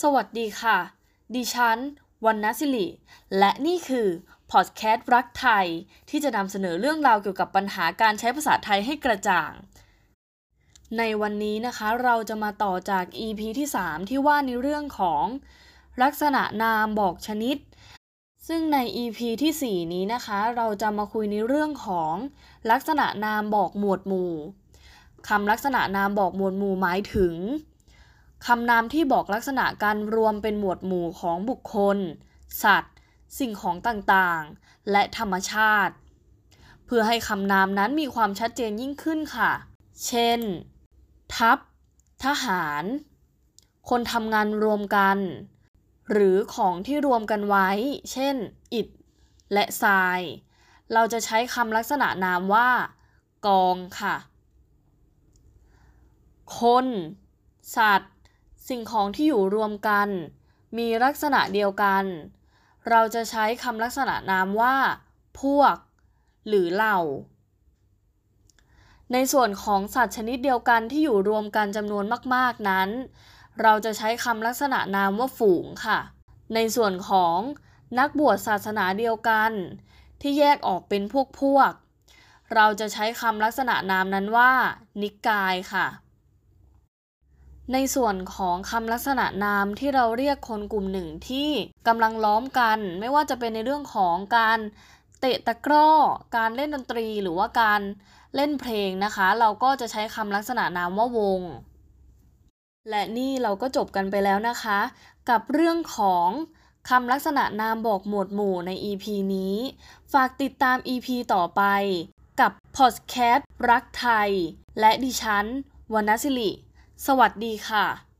สวัสดีค่ะ ดิฉันวันนศิริและนี่คือพอดแคสต์รักไทย ที่จะนำเสนอเรื่องราวเกี่ยวกับปัญหาการใช้ภาษาไทยให้กระจ่าง ในวันนี้นะคะเราจะมาต่อจาก EP ที่ 3 ที่ว่าในเรื่องของลักษณะนามบอกชนิด ซึ่งใน EP ที่ 4 นี้นะคะ เราจะมาคุยในเรื่องของลักษณะนามบอกหมวดหมู่คำลักษณะนามบอกหมวดหมู่หมายถึง คำนามที่บอกลักษณะการรวมเป็นหมวดหมู่ของบุคคล สัตว์ สิ่งของต่างๆ และธรรมชาติ เพื่อให้คำนามนั้นมีความชัดเจนยิ่งขึ้นค่ะ เช่น ทัพ ทหาร คนทำงานรวมกัน หรือของที่รวมกันไว้ เช่น อิฐ และทราย เราจะใช้คำลักษณะนามว่า กองค่ะ คน สัตว์ สิ่งของที่อยู่รวมกัน มีลักษณะเดียวกัน เราจะใช้คำลักษณะนามว่า พวก หรือเหล่า ในส่วนของสัตว์ชนิดเดียวกันที่อยู่รวมกันจำนวนมาก ๆ นั้น เราจะใช้คำลักษณะนามว่าฝูงค่ะ ในส่วนของนักบวชศาสนาเดียวกัน ที่แยกออกเป็นพวกพวก เราจะใช้คำลักษณะนามนั้นว่า นิกายค่ะ ในส่วนของคำลักษณะนามที่เราเรียกคนกลุ่มหนึ่งที่กำลังล้อมกัน ไม่ว่าจะเป็นในเรื่องของการเตะตะกร้อ การเล่นดนตรีหรือว่าการเล่นเพลงนะคะ เราก็จะใช้คำลักษณะนามว่าวง และนี่เราก็จบกันไปแล้วนะคะ กับเรื่องของคำลักษณะนามบอกหมวดหมู่ใน EP นี้ ฝากติดตาม EP ต่อไปกับพอดแคสต์รักไทย และดิฉันวรรณศิริ สวัสดีค่ะ